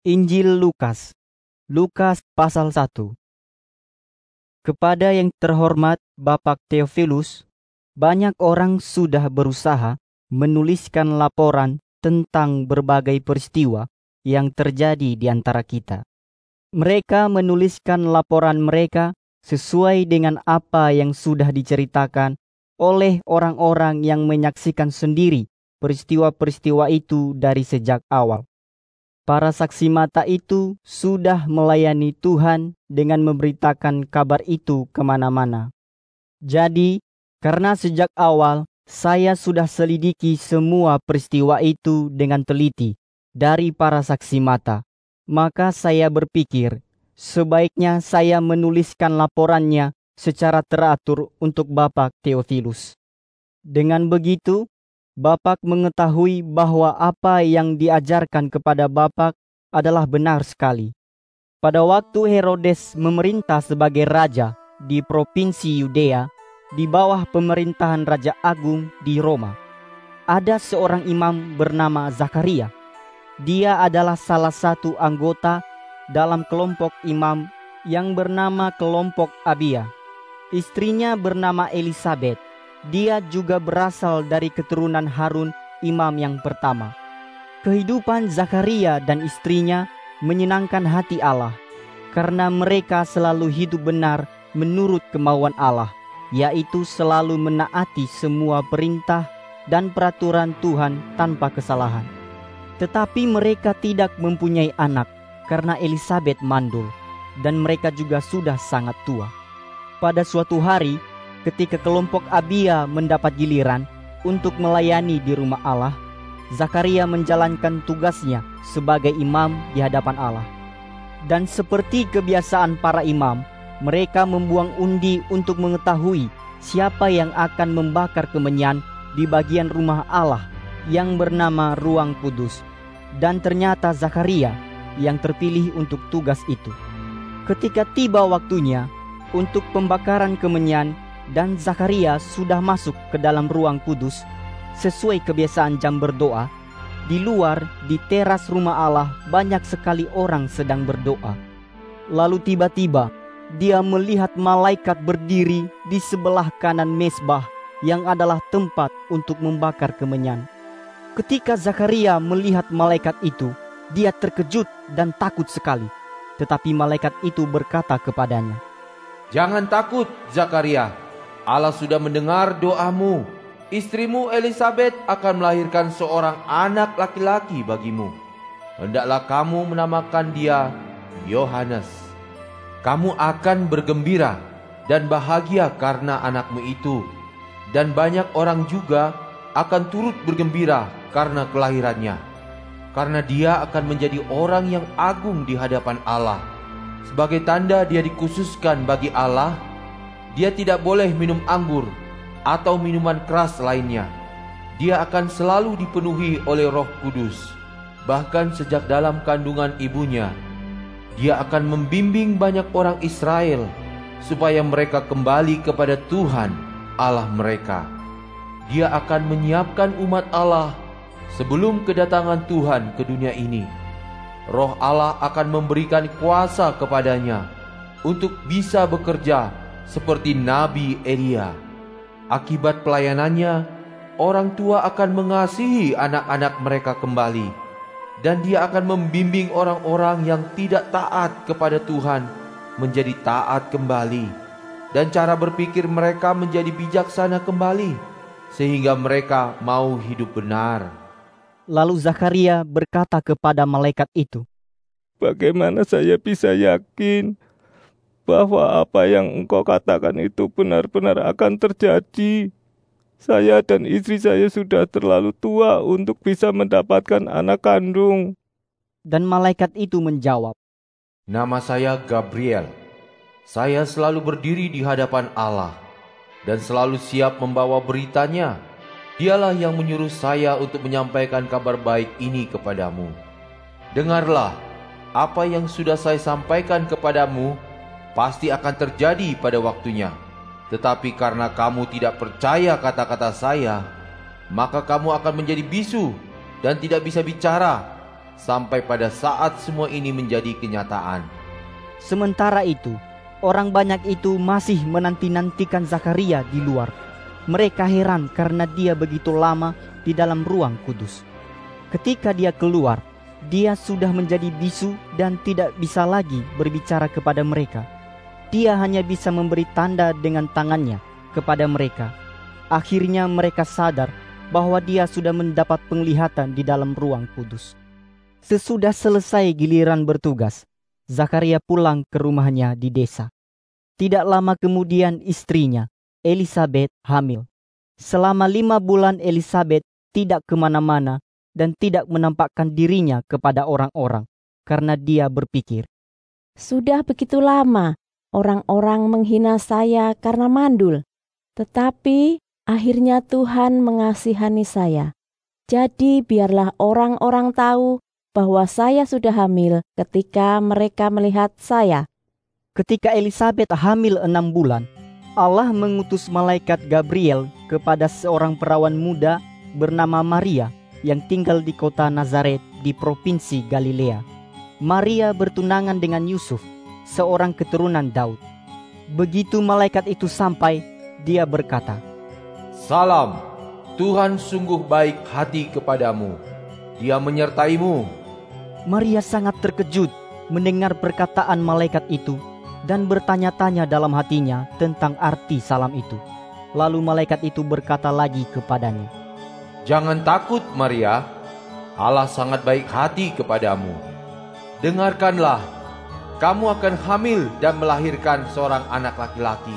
Injil Lukas Lukas pasal 1 Kepada yang terhormat Bapak Theophilus, banyak orang sudah berusaha menuliskan laporan tentang berbagai peristiwa yang terjadi di antara kita. Mereka menuliskan laporan mereka sesuai dengan apa yang sudah diceritakan oleh orang-orang yang menyaksikan sendiri peristiwa-peristiwa itu dari sejak awal. Para saksi mata itu sudah melayani Tuhan dengan memberitakan kabar itu ke mana-mana. Jadi, karena sejak awal saya sudah selidiki semua peristiwa itu dengan teliti dari para saksi mata, maka saya berpikir sebaiknya saya menuliskan laporannya secara teratur untuk Bapak Theophilus. Dengan begitu, Bapak mengetahui bahwa apa yang diajarkan kepada Bapak adalah benar sekali. Pada waktu Herodes memerintah sebagai raja di provinsi Yudea di bawah pemerintahan Raja Agung di Roma, ada seorang imam bernama Zakaria. Dia adalah salah satu anggota dalam kelompok imam yang bernama kelompok Abia. Istrinya bernama Elizabeth dia juga berasal dari keturunan Harun, imam yang pertama. Kehidupan Zakaria dan istrinya menyenangkan hati Allah karena mereka selalu hidup benar menurut kemauan Allah, yaitu selalu menaati semua perintah dan peraturan Tuhan tanpa kesalahan. Tetapi mereka tidak mempunyai anak karena Elizabeth mandul dan mereka juga sudah sangat tua. Pada suatu hari, ketika kelompok Abia mendapat giliran untuk melayani di rumah Allah, Zakaria menjalankan tugasnya sebagai imam di hadapan Allah. Dan seperti kebiasaan para imam, mereka membuang undi untuk mengetahui siapa yang akan membakar kemenyan di bagian rumah Allah yang bernama Ruang Kudus. Dan ternyata Zakaria yang terpilih untuk tugas itu. Ketika tiba waktunya untuk pembakaran kemenyan, dan Zakaria sudah masuk ke dalam ruang kudus sesuai kebiasaan jam berdoa. Di luar, di teras rumah Allah, banyak sekali orang sedang berdoa. Lalu tiba-tiba, dia melihat malaikat berdiri di sebelah kanan mesbah yang adalah tempat untuk membakar kemenyan. Ketika Zakaria melihat malaikat itu, dia terkejut dan takut sekali. Tetapi malaikat itu berkata kepadanya, "Jangan takut, Zakaria. Allah sudah mendengar doamu. Istrimu Elizabeth akan melahirkan seorang anak laki-laki bagimu. Hendaklah kamu menamakan dia Yohanes. Kamu akan bergembira dan bahagia karena anakmu itu. Dan banyak orang juga akan turut bergembira karena kelahirannya. Karena dia akan menjadi orang yang agung di hadapan Allah. Sebagai tanda dia dikhususkan bagi Allah, dia tidak boleh minum anggur atau minuman keras lainnya. Dia akan selalu dipenuhi oleh Roh Kudus, bahkan sejak dalam kandungan ibunya. Dia akan membimbing banyak orang Israel supaya mereka kembali kepada Tuhan Allah mereka. Dia akan menyiapkan umat Allah sebelum kedatangan Tuhan ke dunia ini. Roh Allah akan memberikan kuasa kepadanya untuk bisa bekerja seperti Nabi Elia. Akibat pelayanannya, orang tua akan mengasihi anak-anak mereka kembali, dan dia akan membimbing orang-orang yang tidak taat kepada Tuhan menjadi taat kembali, dan cara berpikir mereka menjadi bijaksana kembali, sehingga mereka mau hidup benar. Lalu Zakaria berkata kepada malaikat itu, "Bagaimana saya bisa yakin bahwa apa yang engkau katakan itu benar-benar akan terjadi. Saya dan istri saya sudah terlalu tua untuk bisa mendapatkan anak kandung. Dan malaikat itu menjawab, Nama saya Gabriel. Saya selalu berdiri di hadapan Allah dan selalu siap membawa beritanya. Dialah yang menyuruh saya untuk menyampaikan kabar baik ini kepadamu. Dengarlah apa yang sudah saya sampaikan kepadamu pasti akan terjadi pada waktunya. Tetapi karena kamu tidak percaya kata-kata saya, maka kamu akan menjadi bisu dan tidak bisa bicara, sampai pada saat semua ini menjadi kenyataan. Sementara itu, orang banyak itu masih menanti-nantikan Zakaria di luar. Mereka heran karena dia begitu lama di dalam ruang kudus. Ketika dia keluar, dia sudah menjadi bisu dan tidak bisa lagi berbicara kepada mereka. Dia hanya bisa memberi tanda dengan tangannya kepada mereka. Akhirnya mereka sadar bahwa dia sudah mendapat penglihatan di dalam ruang kudus. Sesudah selesai giliran bertugas, Zakaria pulang ke rumahnya di desa. Tidak lama kemudian istrinya, Elizabeth, hamil. Selama lima bulan Elizabeth tidak ke mana-mana dan tidak menampakkan dirinya kepada orang-orang karena dia berpikir, Sudah begitu lama orang-orang menghina saya karena mandul, tetapi akhirnya Tuhan mengasihani saya. Jadi biarlah orang-orang tahu bahwa saya sudah hamil ketika mereka melihat saya. Ketika Elizabeth hamil enam bulan, Allah mengutus malaikat Gabriel kepada seorang perawan muda bernama Maria yang tinggal di kota Nazaret di provinsi Galilea. Maria bertunangan dengan Yusuf, seorang keturunan Daud. Begitu malaikat itu sampai, dia berkata, Salam, Tuhan sungguh baik hati kepadamu. Dia menyertaimu. Maria sangat terkejut mendengar perkataan malaikat itu dan bertanya-tanya dalam hatinya tentang arti salam itu. Lalu malaikat itu berkata lagi kepadanya, Jangan takut Maria, Allah sangat baik hati kepadamu. Dengarkanlah, kamu akan hamil dan melahirkan seorang anak laki-laki.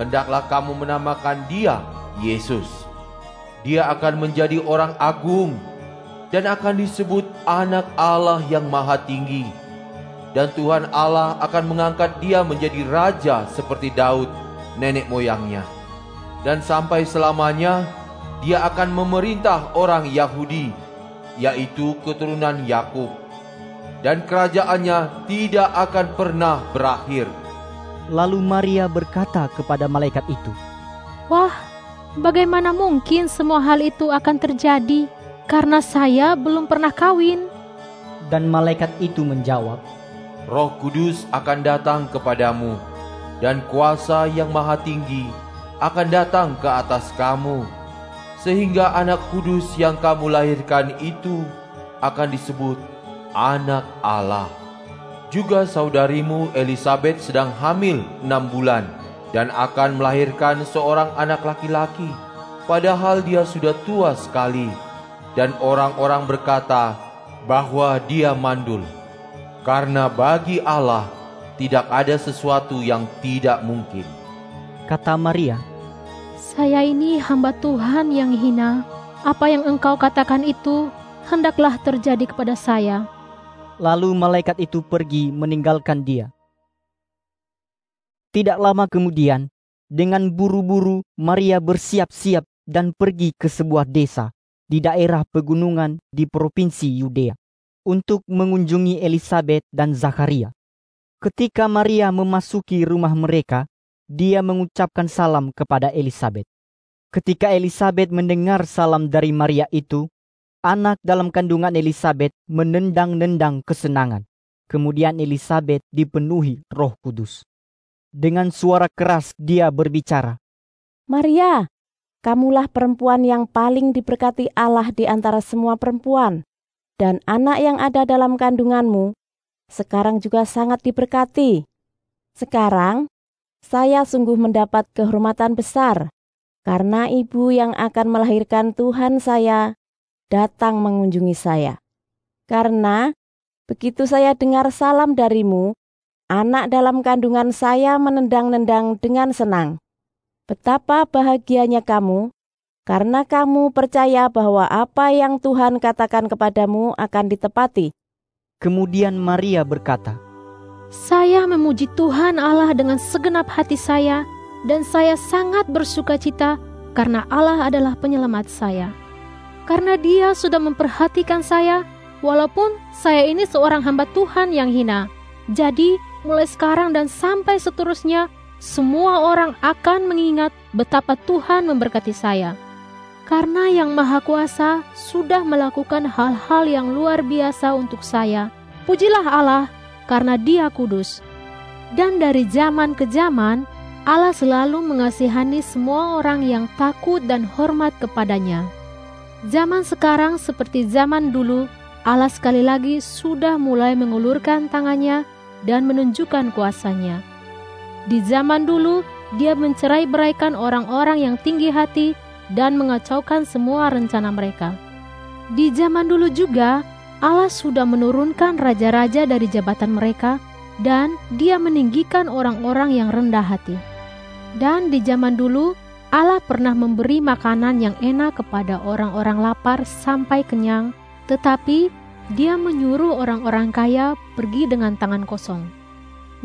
Hendaklah kamu menamakan dia Yesus. Dia akan menjadi orang agung dan akan disebut anak Allah yang maha tinggi. Dan Tuhan Allah akan mengangkat dia menjadi raja seperti Daud, nenek moyangnya. Dan sampai selamanya, dia akan memerintah orang Yahudi, yaitu keturunan Yakub, dan kerajaannya tidak akan pernah berakhir. Lalu Maria berkata kepada malaikat itu, Wah, bagaimana mungkin semua hal itu akan terjadi karena saya belum pernah kawin? Dan malaikat itu menjawab, Roh Kudus akan datang kepadamu, dan kuasa yang maha tinggi akan datang ke atas kamu sehingga anak kudus yang kamu lahirkan itu akan disebut anak Allah. Juga saudarimu Elizabeth sedang hamil enam bulan dan akan melahirkan seorang anak laki-laki, padahal dia sudah tua sekali. Dan orang-orang berkata bahwa dia mandul, karena bagi Allah tidak ada sesuatu yang tidak mungkin. Kata Maria, Saya ini hamba Tuhan yang hina. Apa yang engkau katakan itu hendaklah terjadi kepada saya. Lalu malaikat itu pergi meninggalkan dia. Tidak lama kemudian, dengan buru-buru Maria bersiap-siap dan pergi ke sebuah desa di daerah pegunungan di provinsi Yudea untuk mengunjungi Elizabeth dan Zakaria. Ketika Maria memasuki rumah mereka, dia mengucapkan salam kepada Elizabeth. Ketika Elizabeth mendengar salam dari Maria itu, anak dalam kandungan Elizabeth menendang-nendang kesenangan. Kemudian Elizabeth dipenuhi Roh Kudus. Dengan suara keras dia berbicara, Maria, kamulah perempuan yang paling diberkati Allah di antara semua perempuan, dan anak yang ada dalam kandunganmu sekarang juga sangat diberkati. Sekarang saya sungguh mendapat kehormatan besar karena ibu yang akan melahirkan Tuhan saya datang mengunjungi saya. Karena begitu saya dengar salam darimu, anak dalam kandungan saya menendang-nendang dengan senang. Betapa bahagianya kamu, karena kamu percaya bahwa apa yang Tuhan katakan kepadamu akan ditepati. Kemudian Maria berkata, Saya memuji Tuhan Allah dengan segenap hati saya dan saya sangat bersuka cita karena Allah adalah penyelamat saya. Karena dia sudah memperhatikan saya walaupun saya ini seorang hamba Tuhan yang hina. Jadi mulai sekarang dan sampai seterusnya semua orang akan mengingat betapa Tuhan memberkati saya. karena Yang Maha Kuasa sudah melakukan hal-hal yang luar biasa untuk saya. Pujilah Allah, karena Dia kudus. Dan dari zaman ke zaman, Allah selalu mengasihani semua orang yang takut dan hormat kepadanya. Zaman sekarang seperti zaman dulu, Allah sekali lagi sudah mulai mengulurkan tangannya dan menunjukkan kuasanya. Di zaman dulu, dia mencerai beraikan orang-orang yang tinggi hati dan mengacaukan semua rencana mereka. Di zaman dulu juga, Allah sudah menurunkan raja-raja dari jabatan mereka dan dia meninggikan orang-orang yang rendah hati. Dan di zaman dulu, Allah pernah memberi makanan yang enak kepada orang-orang lapar sampai kenyang, tetapi dia menyuruh orang-orang kaya pergi dengan tangan kosong.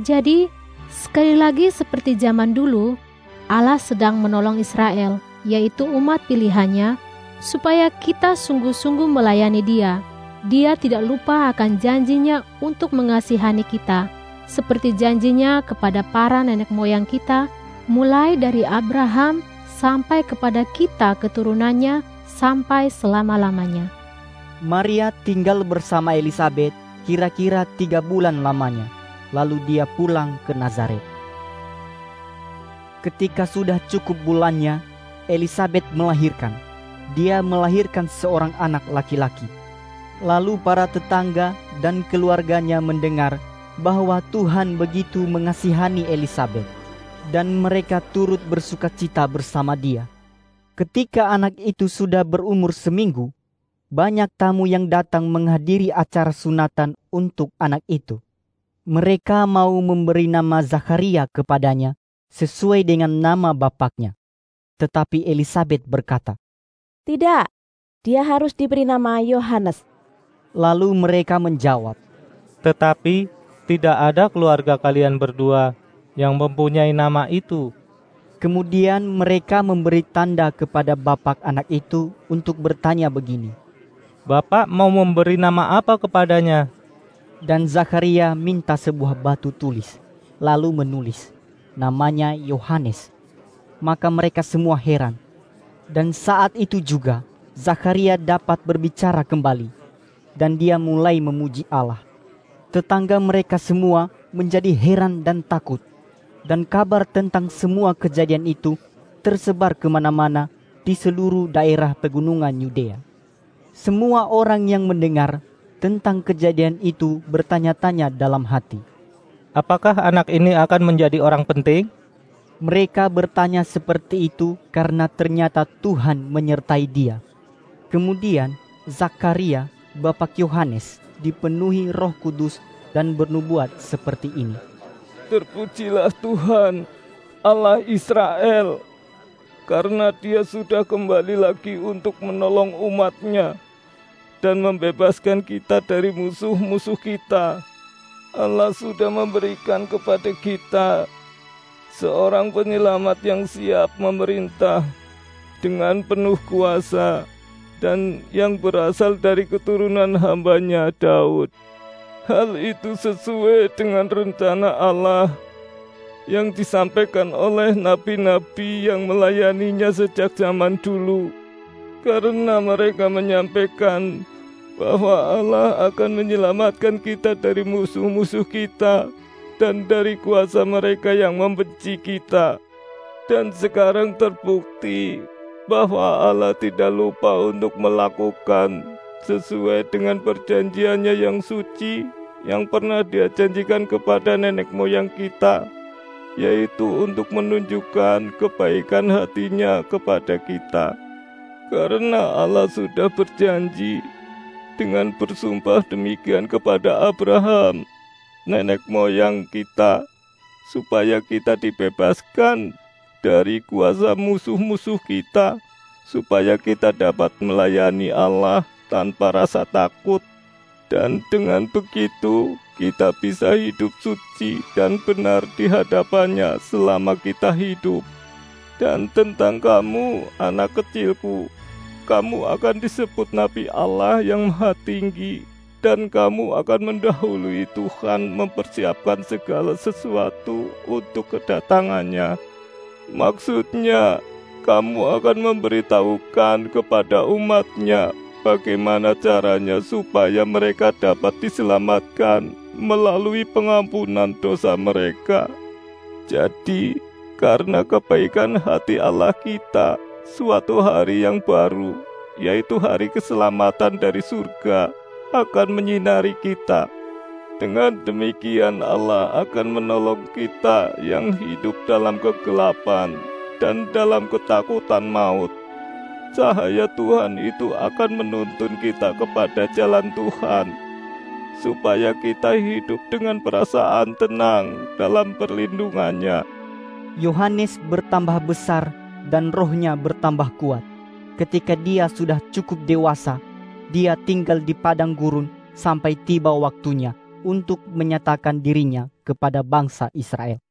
Jadi, sekali lagi seperti zaman dulu, Allah sedang menolong Israel, yaitu umat pilihannya, supaya kita sungguh-sungguh melayani dia. Dia tidak lupa akan janjinya untuk mengasihani kita, seperti janjinya kepada para nenek moyang kita, mulai dari Abraham sampai kepada kita keturunannya sampai selama-lamanya. Maria tinggal bersama Elizabeth kira-kira tiga bulan lamanya, lalu dia pulang ke Nazaret. Ketika sudah cukup bulannya, Elizabeth melahirkan. Dia melahirkan seorang anak laki-laki. Lalu para tetangga dan keluarganya mendengar bahwa Tuhan begitu mengasihani Elizabeth dan mereka turut bersuka cita bersama dia. Ketika anak itu sudah berumur seminggu, banyak tamu yang datang menghadiri acara sunatan untuk anak itu. Mereka mau memberi nama Zakaria kepadanya sesuai dengan nama bapaknya. Tetapi Elizabeth berkata, Tidak, dia harus diberi nama Yohanes. Lalu mereka menjawab, Tetapi tidak ada keluarga kalian berdua yang mempunyai nama itu. Kemudian mereka memberi tanda kepada bapak anak itu untuk bertanya begini. Bapak mau memberi nama apa kepadanya? Dan Zakaria minta sebuah batu tulis, lalu menulis, namanya Yohanes. Maka mereka semua heran. Dan saat itu juga Zakaria dapat berbicara kembali, dan dia mulai memuji Allah. Tetangga mereka semua menjadi heran dan takut dan kabar tentang semua kejadian itu tersebar ke mana-mana di seluruh daerah pegunungan Yudea. Semua orang yang mendengar tentang kejadian itu bertanya-tanya dalam hati. Apakah anak ini akan menjadi orang penting? Mereka bertanya seperti itu karena ternyata Tuhan menyertai dia. Kemudian Zakaria, bapak Yohanes, dipenuhi roh kudus dan bernubuat seperti ini. Terpujilah Tuhan, Allah Israel, karena dia sudah kembali lagi untuk menolong umatnya dan membebaskan kita dari musuh-musuh kita. Allah sudah memberikan kepada kita seorang penyelamat yang siap memerintah dengan penuh kuasa dan yang berasal dari keturunan hambanya Daud. Hal itu sesuai dengan rencana Allah yang disampaikan oleh nabi-nabi yang melayaninya sejak zaman dulu. Karena mereka menyampaikan bahwa Allah akan menyelamatkan kita dari musuh-musuh kita dan dari kuasa mereka yang membenci kita. Dan sekarang terbukti bahwa Allah tidak lupa untuk melakukan sesuai dengan perjanjiannya yang suci yang pernah dia janjikan kepada nenek moyang kita, yaitu untuk menunjukkan kebaikan hatinya kepada kita. Karena Allah sudah berjanji dengan bersumpah demikian kepada Abraham, nenek moyang kita, supaya kita dibebaskan dari kuasa musuh-musuh kita, supaya kita dapat melayani Allah tanpa rasa takut. Dan dengan begitu kita bisa hidup suci dan benar di hadapannya selama kita hidup. Dan tentang kamu, anak kecilku, kamu akan disebut Nabi Allah yang Maha Tinggi, dan kamu akan mendahului Tuhan mempersiapkan segala sesuatu untuk kedatangannya. Maksudnya, kamu akan memberitahukan kepada umatnya bagaimana caranya supaya mereka dapat diselamatkan melalui pengampunan dosa mereka. Jadi, karena kebaikan hati Allah kita, suatu hari yang baru, yaitu hari keselamatan dari surga, akan menyinari kita. Dengan demikian Allah akan menolong kita yang hidup dalam kegelapan dan dalam ketakutan maut. Cahaya Tuhan itu akan menuntun kita kepada jalan Tuhan, supaya kita hidup dengan perasaan tenang dalam perlindungannya. Yohanes bertambah besar dan rohnya bertambah kuat. Ketika dia sudah cukup dewasa, dia tinggal di padang gurun sampai tiba waktunya untuk menyatakan dirinya kepada bangsa Israel.